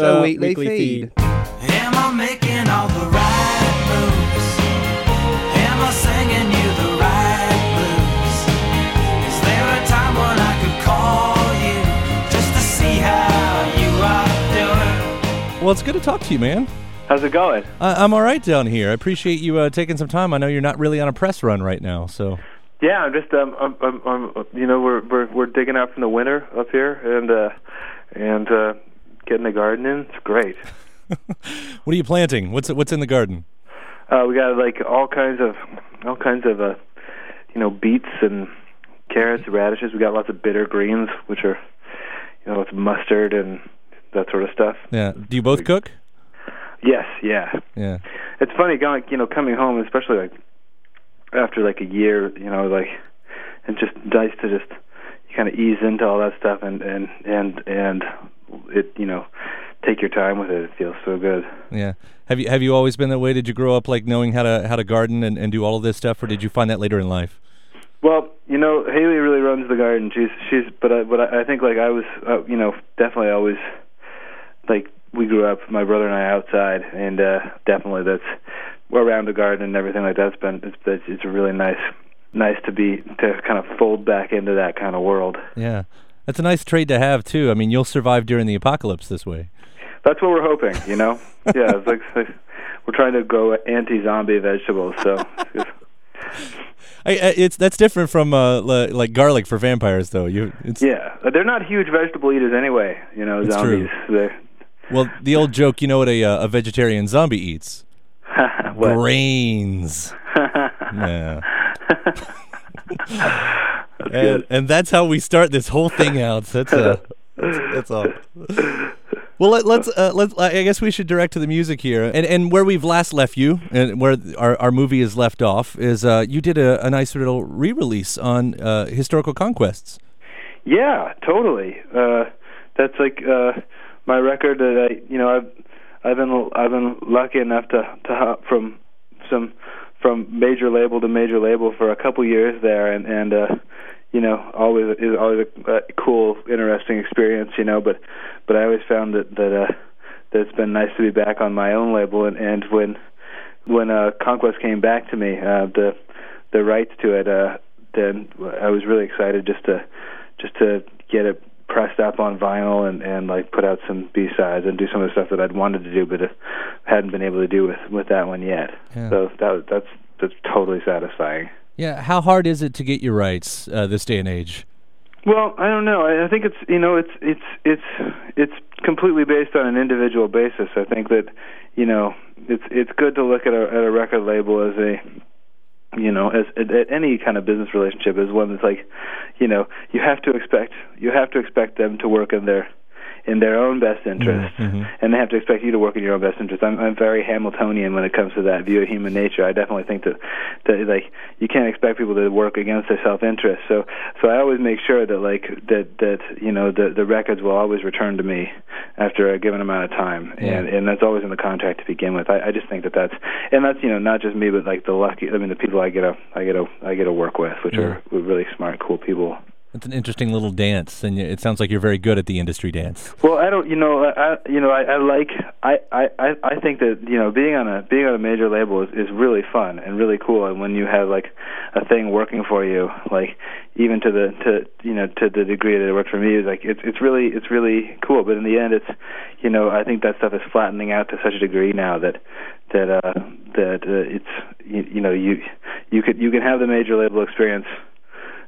The Weekly Feed. Am I making all the right moves? Am I singing you the right blues? Is there a time when I could call you just to see how you are doing? Well, it's good to talk to you, man. How's it going? I, I'm all right down here. I appreciate you uh, taking some time. I know you're not really on a press run right now, so Yeah, I'm just um, I'm, I'm, I'm you know, we're we're we're digging out from the winter up here, and uh, and uh, getting the garden in. It's great. what are you planting? What's what's in the garden? Uh, we got like all kinds of all kinds of uh, you know, beets and carrots, radishes. We got lots of bitter greens, which are you know, lots of mustard and that sort of stuff. Yeah. Do you both cook? Yes, yeah. Yeah. It's funny going, you know, coming home, especially like after like a year, you know, like it's just nice to just kind of ease into all that stuff and and and and it, you know, take your time with it. It feels so good. Yeah. Have you have you always been that way? Did you grow up like knowing how to how to garden and, and do all of this stuff, or did you find that later in life? Well, you know, Haley really runs the garden. She's she's, but I, but I, think like I was, uh, you know, definitely always like we grew up, my brother and I outside, and uh definitely that's we're around the garden and everything like that's been it's it's, it's really nice nice to be to kind of fold back into that kind of world. Yeah. That's a nice trade to have too. I mean, you'll survive during the apocalypse this way. That's what we're hoping, you know. yeah, it's like, we're trying to grow anti-zombie vegetables, so. I, I, it's that's different from uh, li- like garlic for vampires, though. You, it's, Yeah, they're not huge vegetable eaters anyway. You know, zombies. Well, the old joke, you know what a uh, a vegetarian zombie eats? what? Brains. yeah. And, and that's how we start this whole thing out. That's uh, that's, that's all. Well, let, let's uh, let's. I guess we should direct to the music here, and and where we've last left you, and where our, our movie is left off, is uh, you did a, a nice little re-release on uh, historical conquests. Yeah, totally. Uh, that's like uh, my record that I, you know, I've I've been I've been lucky enough to to hop from some from major label to major label for a couple years there, and and uh, you know, always is always a, a cool, interesting experience, you know. But but I always found that that uh, that it's been nice to be back on my own label, and and when when uh, Conquest came back to me, uh, the the rights to it, uh, then I was really excited just to just to get it pressed up on vinyl and and like put out some B sides and do some of the stuff that I'd wanted to do but hadn't been able to do with with that one yet. Yeah. So that that's that's totally satisfying. Yeah, how hard is it to get your rights uh, this day and age? Well, I don't know. I, I think it's you know it's it's it's it's completely based on an individual basis. I think that you know it's it's good to look at a at a record label as a you know as at, at any kind of business relationship is one that's like you know you have to expect you have to expect them to work in their in their own best interest Mhm. and they have to expect you to work in your own best interest. I'm I'm very Hamiltonian when it comes to that view of human nature. I definitely think that that like you can't expect people to work against their self interest. So so I always make sure that like that that you know the the records will always return to me after a given amount of time, and and that's always in the contract to begin with. I, I just think that that's and that's you know not just me, but like the lucky I mean the people I get a I get a I get to work with, which Yeah. are really smart, cool people. It's an interesting little dance, and it sounds like you're very good at the industry dance. Well, I don't, you know, I, you know, I, I like, I, I, I I think that you know, being on a being on a major label is, is really fun and really cool. And when you have like a thing working for you, like even to the to you know to the degree that it worked for me, is like it's it's really it's really cool. But in the end, it's you know, I think that stuff is flattening out to such a degree now that that uh that uh, it's you, you know you you could you can have the major label experience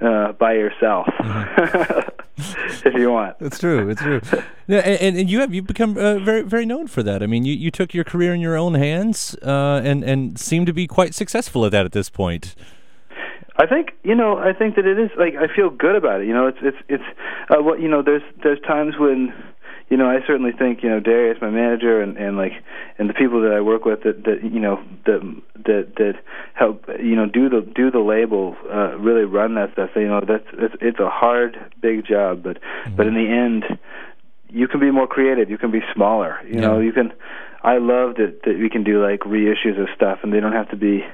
uh by yourself if you want. It's true. It's true. yeah, and, and you have you've become uh, very very known for that. I mean, you, you took your career in your own hands, uh, and and seem to be quite successful at that at this point. I think you know. I think that it is like I feel good about it. You know, it's it's it's uh, what you know. There's there's times when you know I certainly think you know Darius, my manager, and and like and the people that I work with that that you know that that that help you know do the do the label uh, really run that stuff. So, You know that's it's it's a hard big job, but but in the end you can be more creative. You can be smaller. You know, you can. I love that that we can do like reissues of stuff, and they don't have to be.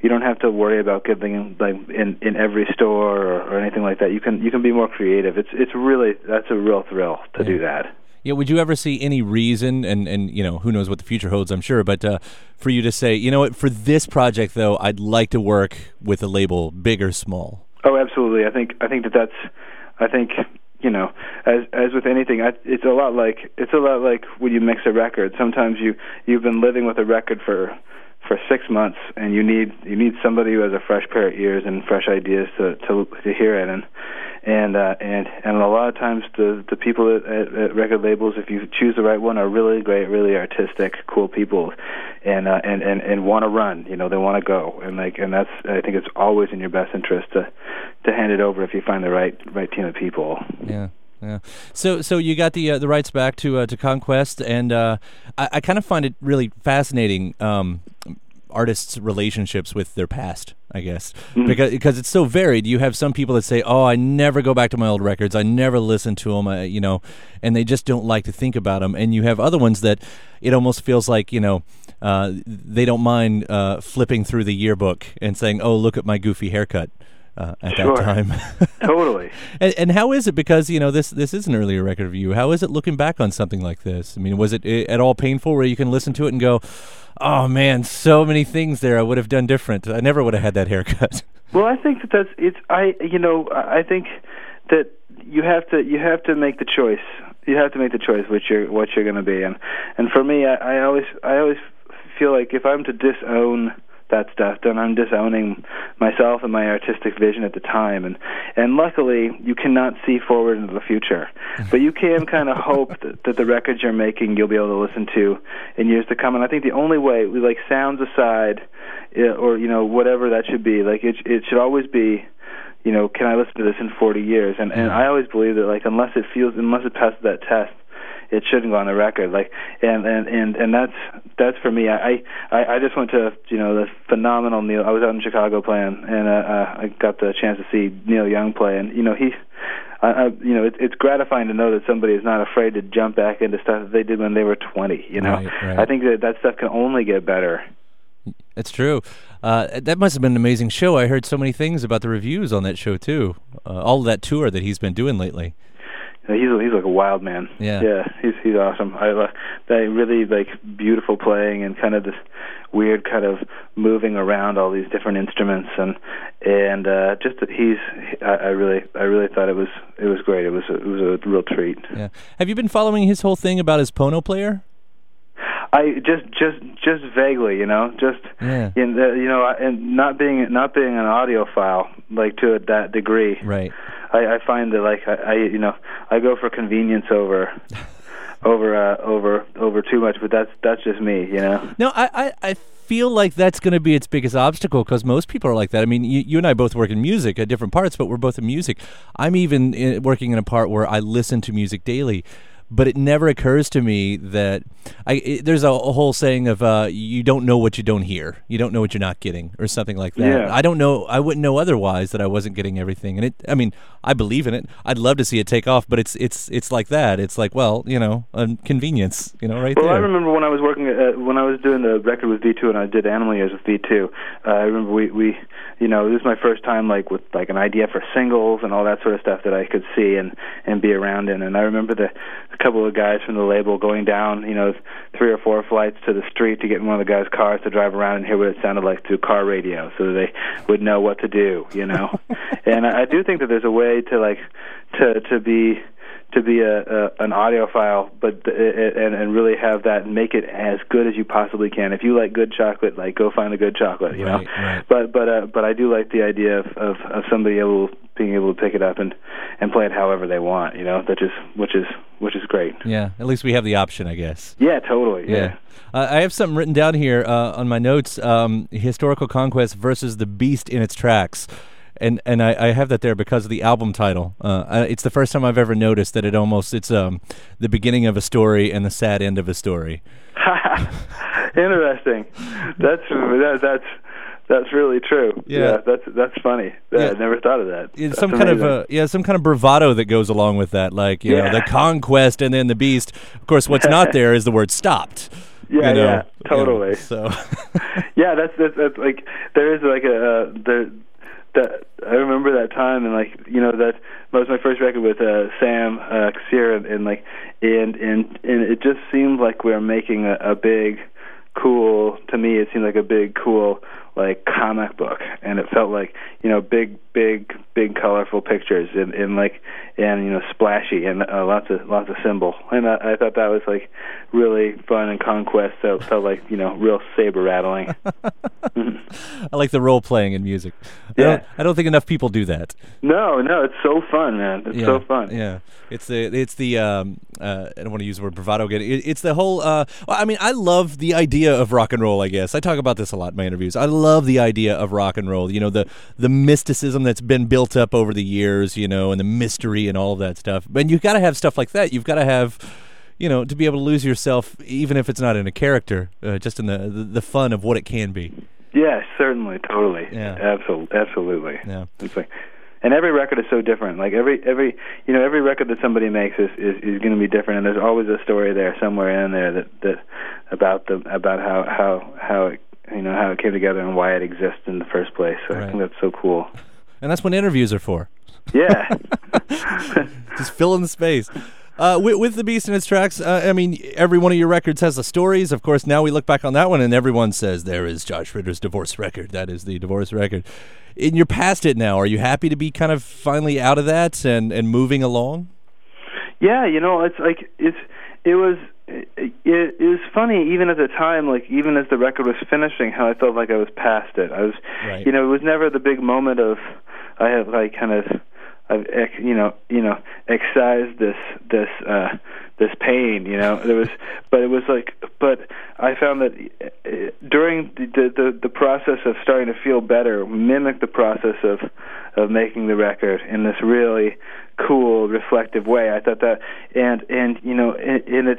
You don't have to worry about getting like in in every store or, or anything like that. You can you can be more creative. It's it's really that's a real thrill to do that. Yeah, would you ever see any reason, and and you know who knows what the future holds, I'm sure, but uh, for you to say, you know what, for this project though, I'd like to work with a label, big or small. Oh, absolutely. I think I think that that's I think you know as as with anything I, it's a lot like it's a lot like when you mix a record. Sometimes you you've been living with a record for for six months and you need you need somebody who has a fresh pair of ears and fresh ideas to to to hear it and and uh, and and a lot of times the the people at, at, at record labels, if you choose the right one, are really great, really artistic, cool people, and uh, and and and want to run. You know, they want to go, and like and that's I think it's always in your best interest to to hand it over if you find the right right team of people. Yeah. Yeah. So so you got the uh, the rights back to uh, to Conquest, and uh, I, I kind of find it really fascinating. Um, artists' relationships with their past, I guess, Mm-hmm. because because it's so varied. You have some people that say, "Oh, I never go back to my old records. I never listen to them." I, you know, and they just don't like to think about them. And you have other ones that it almost feels like you know uh, they don't mind uh, flipping through the yearbook and saying, "Oh, look at my goofy haircut." Uh, at Sure. that time, Totally. and, and how is it? Because you know this this is an earlier record of you. How is it looking back on something like this? I mean, was it uh, at all painful where you can listen to it and go, "Oh man, so many things there I would have done different. I never would have had that haircut." Well, I think that that's it's. I you know I think that you have to you have to make the choice. You have to make the choice which you're what you're going to be, and and for me, I, I always I always feel like if I'm to disown that stuff, then I'm disowning myself and my artistic vision at the time. And and luckily, you cannot see forward into the future, but you can kind of hope that, that the records you're making you'll be able to listen to in years to come. And I think the only way, we like sounds aside, or you know whatever that should be, like it it should always be. You know, can I listen to this in 40 years? And and mm. I always believe that like unless it feels unless it passes that test, it shouldn't go on the record. Like, and and and and that's that's for me. I I I just went to you know the phenomenal Neil. I was out in Chicago playing, and uh, uh, I got the chance to see Neil Young play, and you know he. I, I, you know, it, it's gratifying to know that somebody is not afraid to jump back into stuff that they did when they were 20. You know, Right, right. I think that that stuff can only get better. It's true. Uh, that must have been an amazing show. I heard so many things about the reviews on that show too. Uh, all of that tour that he's been doing lately. He's he's like a wild man. Yeah. yeah, he's he's awesome. I uh, they really like beautiful playing and kind of this weird kind of moving around all these different instruments and and uh, just that he's I, I really I really thought it was it was great. It was a, it was a real treat. Yeah. Have you been following his whole thing about his Pono player? I just just just vaguely, you know, just Yeah. in the, you know, and not being not being an audiophile like to that degree. Right. I, I find that like I, I you know I go for convenience over over uh, over over too much, but that's that's just me, you know. No, I, I, I feel like that's going to be its biggest obstacle because most people are like that. I mean, you, you and I both work in music at different parts, but we're both in music. I'm even in, working in a part where I listen to music daily. But it never occurs to me that I it, there's a, a whole saying of uh, you don't know what you don't hear, you don't know what you're not getting, or something like that. Yeah. I don't know. I wouldn't know otherwise that I wasn't getting everything. And it, I mean, I believe in it. I'd love to see it take off, but it's it's it's like that. It's like well, you know, a convenience, you know, right Well, there. I remember when I was working uh, when I was doing the record with V2 and I did Animal Years with V2. Uh, I remember we we you know this is my first time like with like an idea for singles and all that sort of stuff that I could see and and be around in. And I remember the a couple of guys from the label going down you know three or four flights to the street to get in one of the guys' cars to drive around and hear what it sounded like through car radio so that they would know what to do. You know, and I, I do think that there's a way to like to to be to be a, a an audiophile, but and and really have that and make it as good as you possibly can. If you like good chocolate, like go find a good chocolate, you Right, know. right. But but uh, but I do like the idea of, of of somebody able being able to pick it up and and play it however they want, you know. That just which is which is great. yeah, at least we have the option, I guess. Yeah, totally. Yeah. Uh, I have something written down here uh, on my notes: um, historical conquest versus the beast in its tracks, and and I, I have that there because of the album title. Uh, it's the first time I've ever noticed that it almost it's um the beginning of a story and the sad end of a story. Interesting. That's that, that's that's really true. Yeah. that's that's funny. Yeah, Yeah. I never thought of that. It's That's some kind of amazing. uh, yeah, some kind of bravado that goes along with that, like you know, the conquest and then the beast. Of course, what's not there is the word stopped. Yeah, you know, yeah, totally. you know, so yeah, that's, that's that's like there is like a uh, there that I remember that time and like you know that that was my first record with uh, Sam uh, Kassirer and, and like and and and it just seemed like we were making a, a big cool to me it seemed like a big cool like comic book and it felt like you know big big big colorful pictures and, and like and you know splashy and uh, lots of lots of symbol and I, I thought that was like really fun and conquest so it felt like you know real saber rattling I like the role playing in music. I Yeah. don't, I don't think enough people do that. no no it's so fun man it's yeah, so fun Yeah, it's the it's the um, uh, I don't want to use the word bravado again. It, it's the whole. Uh, I mean, I love the idea of rock and roll. I guess I talk about this a lot in my interviews. I love the idea of rock and roll. You know, the the mysticism that's been built up over the years. You know, and the mystery and all of that stuff. But you've got to have stuff like that. You've got to have. You know, to be able to lose yourself, even if it's not in a character, uh, just in the, the the fun of what it can be. Yeah, certainly, totally. Yeah. Absolutely, absolutely. Yeah. It's like, and every record is so different. Like every every you know every record that somebody makes is is, is going to be different, and there's always a story there somewhere in there that that about the about how how how it you know how it came together and why it exists in the first place. So I think that's so cool. And that's what interviews are for. Yeah. just fill in the space. Uh, with, with the Beast in its tracks, uh, I mean, every one of your records has the stories. Of course, now we look back on that one, and everyone says there is Josh Ritter's divorce record. That is the divorce record. And you're past it now. Are you happy to be kind of finally out of that and, and moving along? Yeah, you know, it's like it's it was it, it was funny even at the time, like even as the record was finishing, how I felt like I was past it. I was, Right. you know, it was never the big moment of I have like kind of I've you know you know excised this this uh this pain you know? There was but it was like but I found that uh, during the, the the process of starting to feel better mimicked the process of of making the record in this really cool reflective way. I thought that and and you know in, in it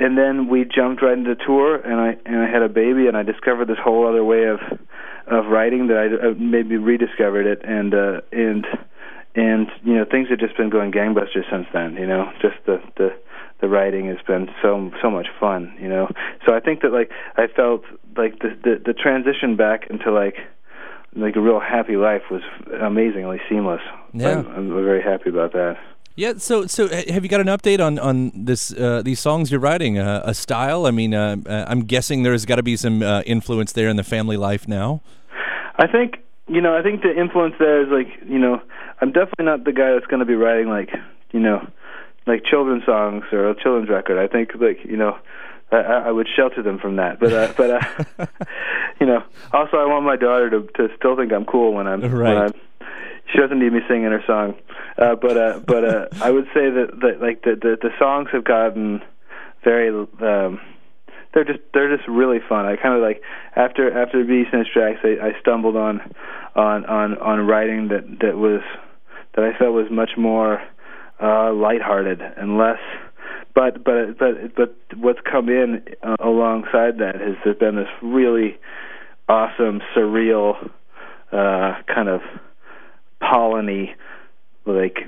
and then we jumped right into tour and I and I had a baby and I discovered this whole other way of of writing that I, I maybe rediscovered it and uh and and you know things have just been going gangbusters since then you know just the the the writing has been so so much fun you know so i think that like i felt like the the, the transition back into like like a real happy life was amazingly seamless Yeah. I'm, I'm very happy about that Yeah. So, so have you got an update on on this uh, these songs you're writing? Uh, a style? I mean, uh, uh, I'm guessing there's got to be some uh, influence there in the family life now. I think you know I think the influence there is like you know I'm definitely not the guy that's going to be writing like you know like children's songs or a children's record. I think like you know I, I would shelter them from that. But uh, but uh, you know also I want my daughter to to still think I'm cool when I'm Right. when I'm she doesn't need me singing her song. Uh, but uh, but uh, I would say that, that like the, the the songs have gotten very um, they're just they're just really fun. I kind of like after after Beast and tracks, I, I stumbled on on on on writing that that was that I felt was much more uh, lighthearted and less. But but but but what's come in uh, alongside that has there's been this really awesome surreal uh, kind of polleny like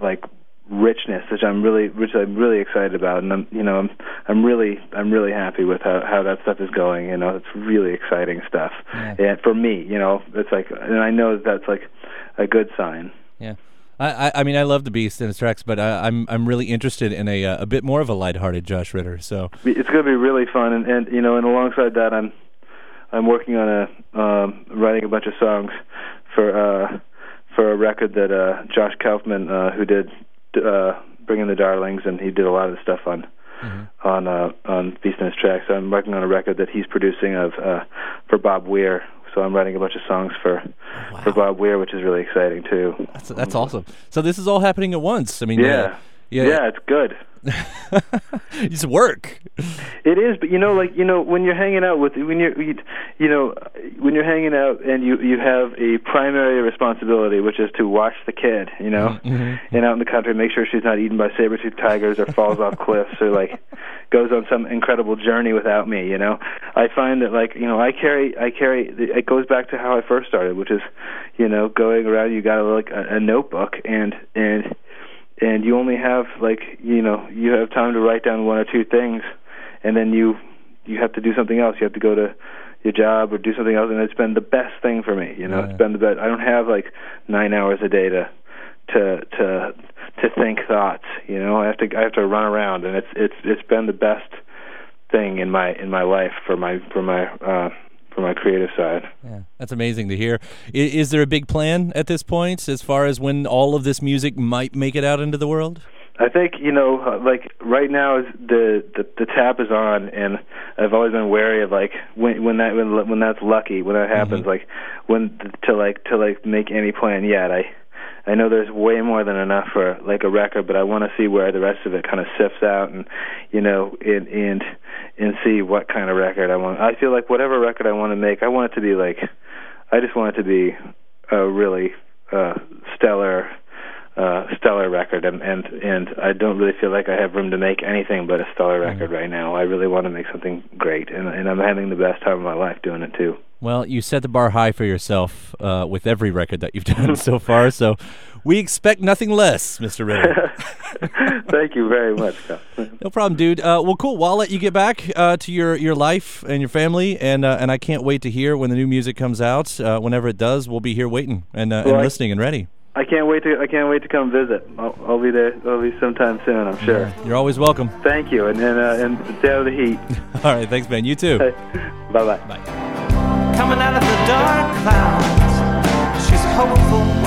like richness which I'm really which I'm really excited about and I'm you know I'm I'm really I'm really happy with how how that stuff is going you know it's really exciting stuff Yeah. and for me you know it's like and I know that that's like a good sign Yeah. I, I, I mean, I love the Beast in its tracks, but I, I'm I'm really interested in a uh, a bit more of a lighthearted Josh Ritter. So it's going to be really fun and, and you know and alongside that I'm I'm working on a um writing a bunch of songs for uh for a record that uh Josh Kaufman uh who did uh Bringing in the Darlings and he did a lot of the stuff on on uh on Beast in Its Tracks. So I'm working on a record that he's producing of uh for Bob Weir. So I'm writing a bunch of songs for for Bob Weir, which is really exciting too. that's that's awesome. So this is all happening at once. I mean, Yeah. uh, yeah, Yeah, it's good. it's work. It is, but you know, like you know, when you're hanging out with when you're, you, you know, when you're hanging out and you you have a primary responsibility, which is to watch the kid, you know, mm-hmm, mm-hmm. and out in the country, make sure she's not eaten by saber tooth tigers or falls off cliffs or like goes on some incredible journey without me, you know. I find that like you know, I carry I carry it goes back to how I first started, which is, you know, going around. You got a, like a, a notebook and and and you only have like you know you have time to write down one or two things and then you you have to do something else you have to go to your job or do something else, and it's been the best thing for me. You know, Yeah. it's been the best. I don't have like nine hours a day to to to to think thoughts. You know, I have to I have to run around, and it's it's it's been the best thing in my in my life for my for my uh, for my creative side. Yeah, that's amazing to hear. I, is there a big plan at this point as far as when all of this music might make it out into the world? I think you know, uh, like right now, is the, the the tap is on, and I've always been wary of like when when that when when that's lucky when that happens, like when to like to like make any plan yet. I I know there's way more than enough for like a record, but I want to see where the rest of it kind of sifts out, and you know, and and and see what kind of record I want. I feel like whatever record I want to make, I want it to be like, I just want it to be a really uh, stellar uh, stellar record, and and and I don't really feel like I have room to make anything but a stellar record right now. I really want to make something great, and and I'm having the best time of my life doing it too. Well, you set the bar high for yourself uh, with every record that you've done so far, so we expect nothing less, Mr. Ritter. Thank you very much. No problem, dude. Uh, well, cool. Well, I'll let you get back uh, to your, your life and your family, and uh, and I can't wait to hear when the new music comes out. Uh, whenever it does, we'll be here waiting and, uh, and I- listening and ready. I can't wait to I can't wait to come visit. I'll, I'll be there. I'll be sometime soon. I'm sure. You're always welcome. Thank you, and and uh, and stay out of the heat. All right, thanks, man. You too. bye bye. Bye. coming out of the dark clouds. She's hopeful